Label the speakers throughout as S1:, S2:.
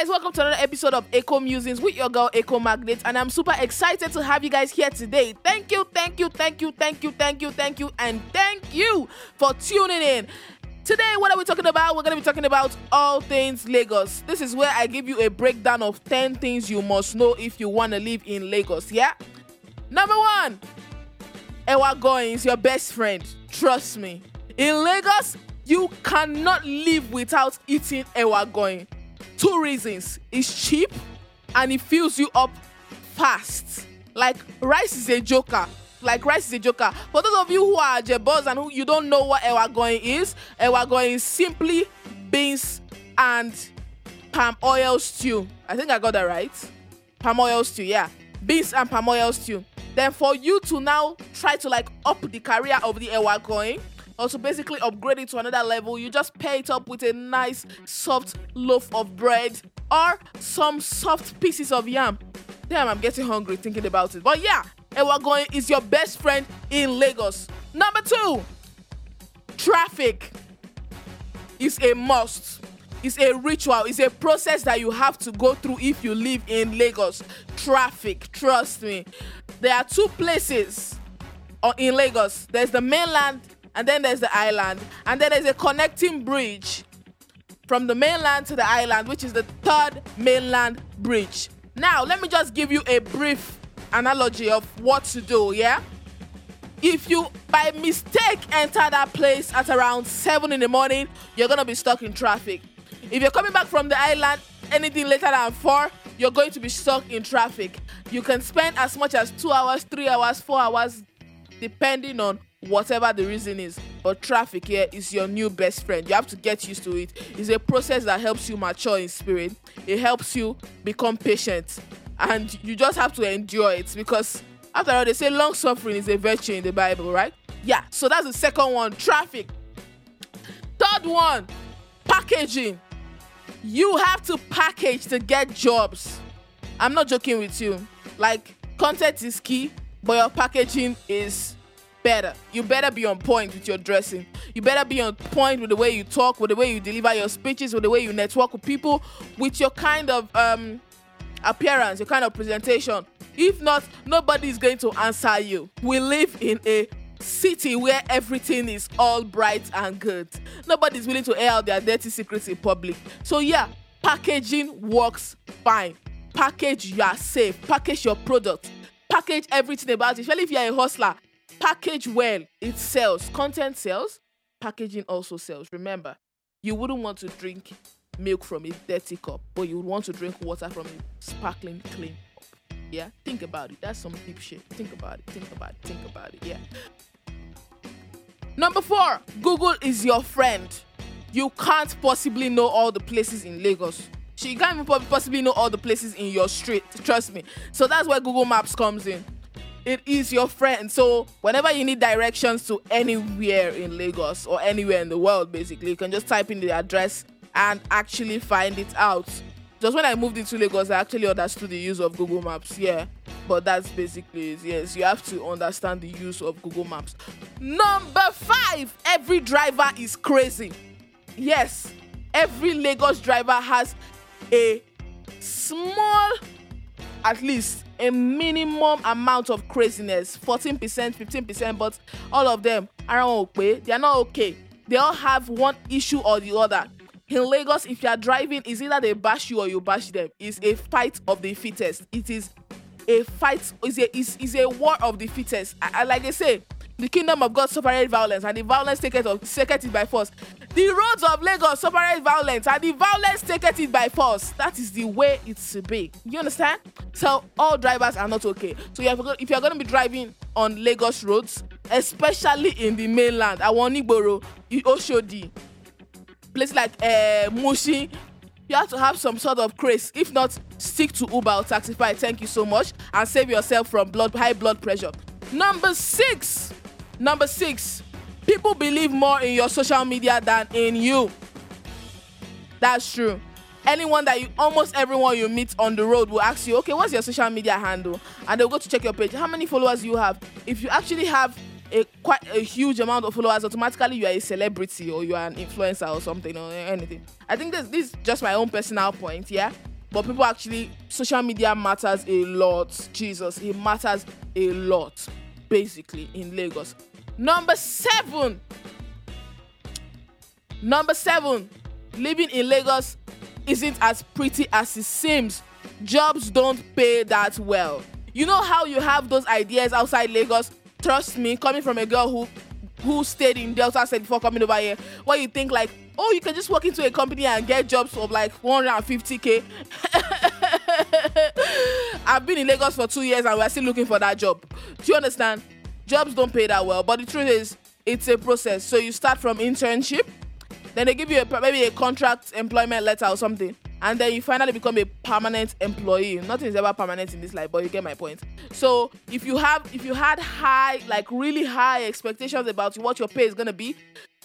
S1: guys, welcome to another episode of Echo Musings with your girl Echo Magnet, and I'm super excited to have you guys here today. Thank you, thank you, thank you, thank you, thank you, thank you, and thank you for tuning in. Today, what are we talking about? We're going to be talking about all things Lagos. This is where I give you a breakdown of 10 things you must know if you want to live in Lagos, yeah? Number one, Ewa Agoyin is your best friend. Trust me. In Lagos, you cannot live without eating Ewa Agoyin. Two reasons it's cheap and it fills you up fast. Like, rice is a joker like rice is a joker. For those of you who are jebos and who you don't know what ewa going is, ewa going is simply beans and palm oil stew. I think I got that right. Palm oil stew, yeah. Beans and palm oil stew. Then for you to now try to like up the career of the ewa going, or to basically upgrade it to another level, you just pair it up with a nice soft loaf of bread or some soft pieces of yam. Damn, I'm getting hungry thinking about it. But yeah, going is your best friend in Lagos. Number two, traffic is a must. It's a ritual. It's a process that you have to go through if you live in Lagos. Traffic, trust me. There are two places in Lagos. There's the mainland and then there's the island. And then there's a connecting bridge from the mainland to the island, which is the third mainland bridge. Now, let me just give you a brief analogy of what to do, yeah? If you by mistake enter that place at around 7 in the morning, you're gonna be stuck in traffic. If you're coming back from the island anything later than 4, you're going to be stuck in traffic. You can spend as much as 2 hours, 3 hours, 4 hours, depending on whatever the reason is. But traffic here is your new best friend. You have to get used to it. It's a process that helps you mature in spirit, it helps you become patient and you just have to endure it because after all they say long suffering is a virtue in the bible right yeah so that's the second one traffic third one packaging you have to package to get jobs i'm not joking with you like content is key but your packaging is better you better be on point with your dressing you better be on point with the way you talk with the way you deliver your speeches with the way you network with people with your kind of um appearance, your kind of presentation. If not, nobody is going to answer you. We live in a city where everything is all bright and good. Nobody's willing to air out their dirty secrets in public. So yeah, packaging works fine. Package your safe. Package your product. Package everything about it. Especially if you're a hustler. Package well. It sells. Content sells. Packaging also sells. Remember, you wouldn't want to drink milk from a dirty cup, but you would want to drink water from a sparkling clean cup. Yeah, think about it. That's some deep shit. Think about it. Think about it. Think about it. Yeah. Number four, Google is your friend. You can't possibly know all the places in Lagos. You can't even possibly know all the places in your street. Trust me. So that's where Google Maps comes in. It is your friend. So whenever you need directions to anywhere in Lagos or anywhere in the world, basically, you can just type in the address and actually find it out. Just when I moved into Lagos, I actually understood the use of Google Maps. Yeah, but that's basically it. Yes, you have to understand the use of Google Maps. Number five, every driver is crazy. Yes, every Lagos driver has a small, at least a minimum amount of craziness 14%, 15%, but all of them are not okay. They are not okay. They all have one issue or the other in Lagos, if you are driving, it's either they bash you or you bash them. It's a fight of the fittest. It is a fight. It's a it's, it's a war of the fittest. I, I, like they say, the kingdom of God separate violence, and the violence taketh of taketh it by force. The roads of Lagos separate violence, and the violence taketh it by force. That is the way it should be. You understand? So all drivers are not okay. So if you're going to be driving on Lagos roads, especially in the mainland, Awonigboro, Oshodi, places like uh, Mushin, you have to have some sort of craze. If not, stick to Uber or Taxify. Thank you so much and save yourself from blood high blood pressure. Number six. Number six. People believe more in your social media than in you. That's true. Anyone that you almost everyone you meet on the road will ask you, okay, what's your social media handle? And they'll go to check your page. How many followers you have? If you actually have a quite a huge amount of followers, automatically you are a celebrity or you are an influencer or something or anything. I think this this is just my own personal point, yeah. but people actually social media matters a lot. Jesus, it matters a lot, basically in Lagos. Number seven. Number seven, living in Lagos isn't as pretty as it seems. Jobs don't pay that well. You know how you have those ideas outside Lagos? Trust me, coming from a girl who who stayed in Delta State before coming over here, where you think like, oh, you can just walk into a company and get jobs of like 150k. I've been in Lagos for two years and we're still looking for that job. Do you understand? Jobs don't pay that well, but the truth is, it's a process. So you start from internship, then they give you a, maybe a contract employment letter or something and then you finally become a permanent employee. Nothing is ever permanent in this life but you get my point. So if you have if you had high like really high expectations about what your pay is to be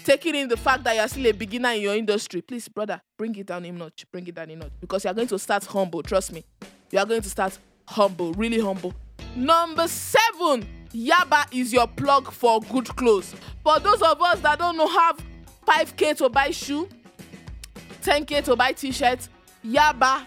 S1: taking in the fact that you're still a beginner in your industry please brother bring it down a notch bring it down a notch because you're going to start humble trust me. You are going to start humble really humble. Number seven yaba is your plug for good clothes for those of us that don't know have 5k to buy shoe 10k to buy t-shirts Yaba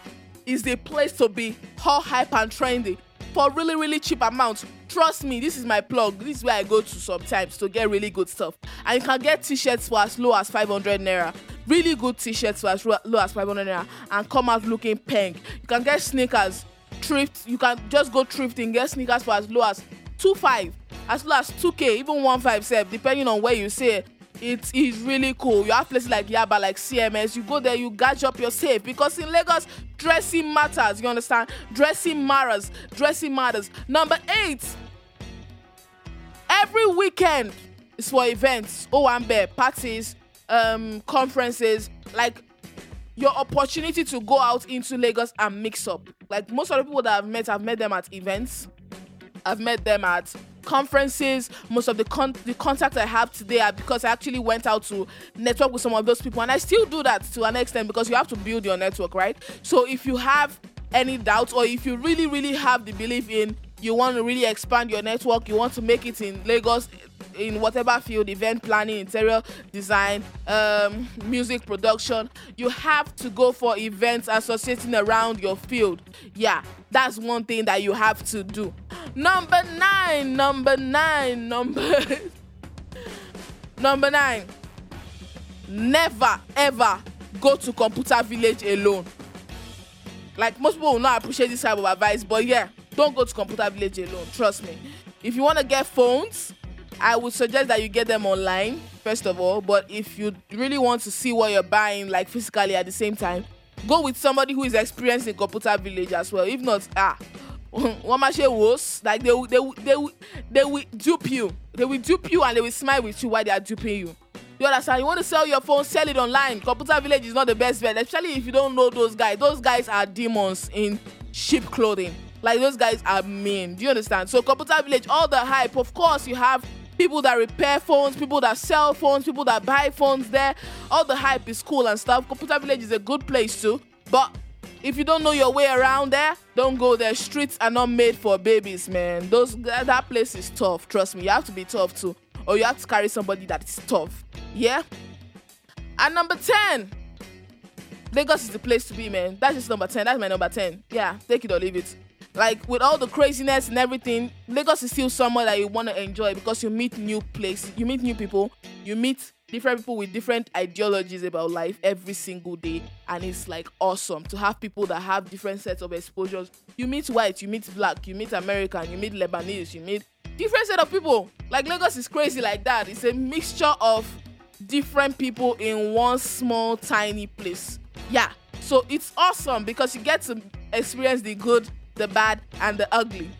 S1: is the place to be, hot, hype, and trendy for really, really cheap amounts. Trust me, this is my plug. This is where I go to sometimes to get really good stuff. And you can get t-shirts for as low as 500 naira. Really good t-shirts for as low as 500 naira and come out looking pink. You can get sneakers, thrift. You can just go thrifting, get sneakers for as low as 2.5, as low as 2k, even 1.5 depending on where you say it is really cool. You have places like Yaba, like CMS. You go there, you gauge up your safe because in Lagos, dressing matters. You understand? Dressing matters. Dressing matters. Number eight. Every weekend is for events, Owambe, parties, um, conferences. Like your opportunity to go out into Lagos and mix up. Like most of the people that I've met, I've met them at events. I've met them at conferences. Most of the con- the contacts I have today are because I actually went out to network with some of those people, and I still do that to an extent because you have to build your network, right? So if you have any doubts or if you really really have the belief in you want to really expand your network you want to make it in lagos in whatever field event planning interior design um, music production you have to go for events associating around your field yeah that's one thing that you have to do number nine number nine number number nine. Never ever go to computer village alone. Like most people will not appreciate this type of advice but yeah don't go to computer village alone trust me. If you want to get phones i would suggest that you get them online first of all. But if you really want to see what you're buying like physically at the same time go with somebody who is experienced in computer village as well. If not ah machine was like they will they will they will they will dupe you. They will dupe you and they will smile with you while they are duping you. You understand? You want to sell your phone sell it online. Computer village is not the best bet especially if you don't know those guys. Those guys are demons in cheap clothing. Like those guys are mean. Do you understand? So computer village all the hype. Of course you have people that repair phones people that sell phones people that buy phones there. All the hype is cool and stuff. Computer village is a good place too. But if you don't know your way around there don't go there streets are not made for babies man those that place is tough trust me you have to be tough too or you have to carry somebody that is tough yeah? And number 10, Lagos is the place to be, man. That's just number 10. That's my number 10. Yeah, take it or leave it. Like with all the craziness and everything, Lagos is still somewhere that you want to enjoy because you meet new places, you meet new people, you meet different people with different ideologies about life every single day and it's like awesome to have people that have different sets of exposures you meet white you meet black you meet american you meet lebanese you meet different set of people like lagos is crazy like that it's a mixture of different people in one small tiny place. Yeah. So it's awesome because you get to experience the good, the bad, and the ugly,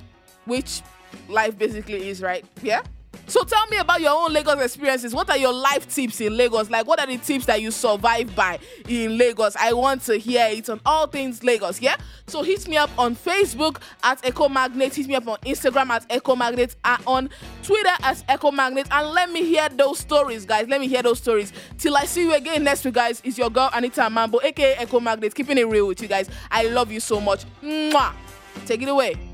S1: which life basically is, right? Yeah. So tell me about your own Lagos experiences. What are your life tips in Lagos? Like, what are the tips that you survive by in Lagos? I want to hear it on all things Lagos. Yeah. So hit me up on Facebook at Echo Magnet. Hit me up on Instagram at Echo Magnet. And on Twitter as Echo Magnet. And let me hear those stories, guys. Let me hear those stories. Till I see you again next week, guys. It's your girl Anita Mambo, aka Echo Magnet. Keeping it real with you guys. I love you so much. Mwah. Take it away.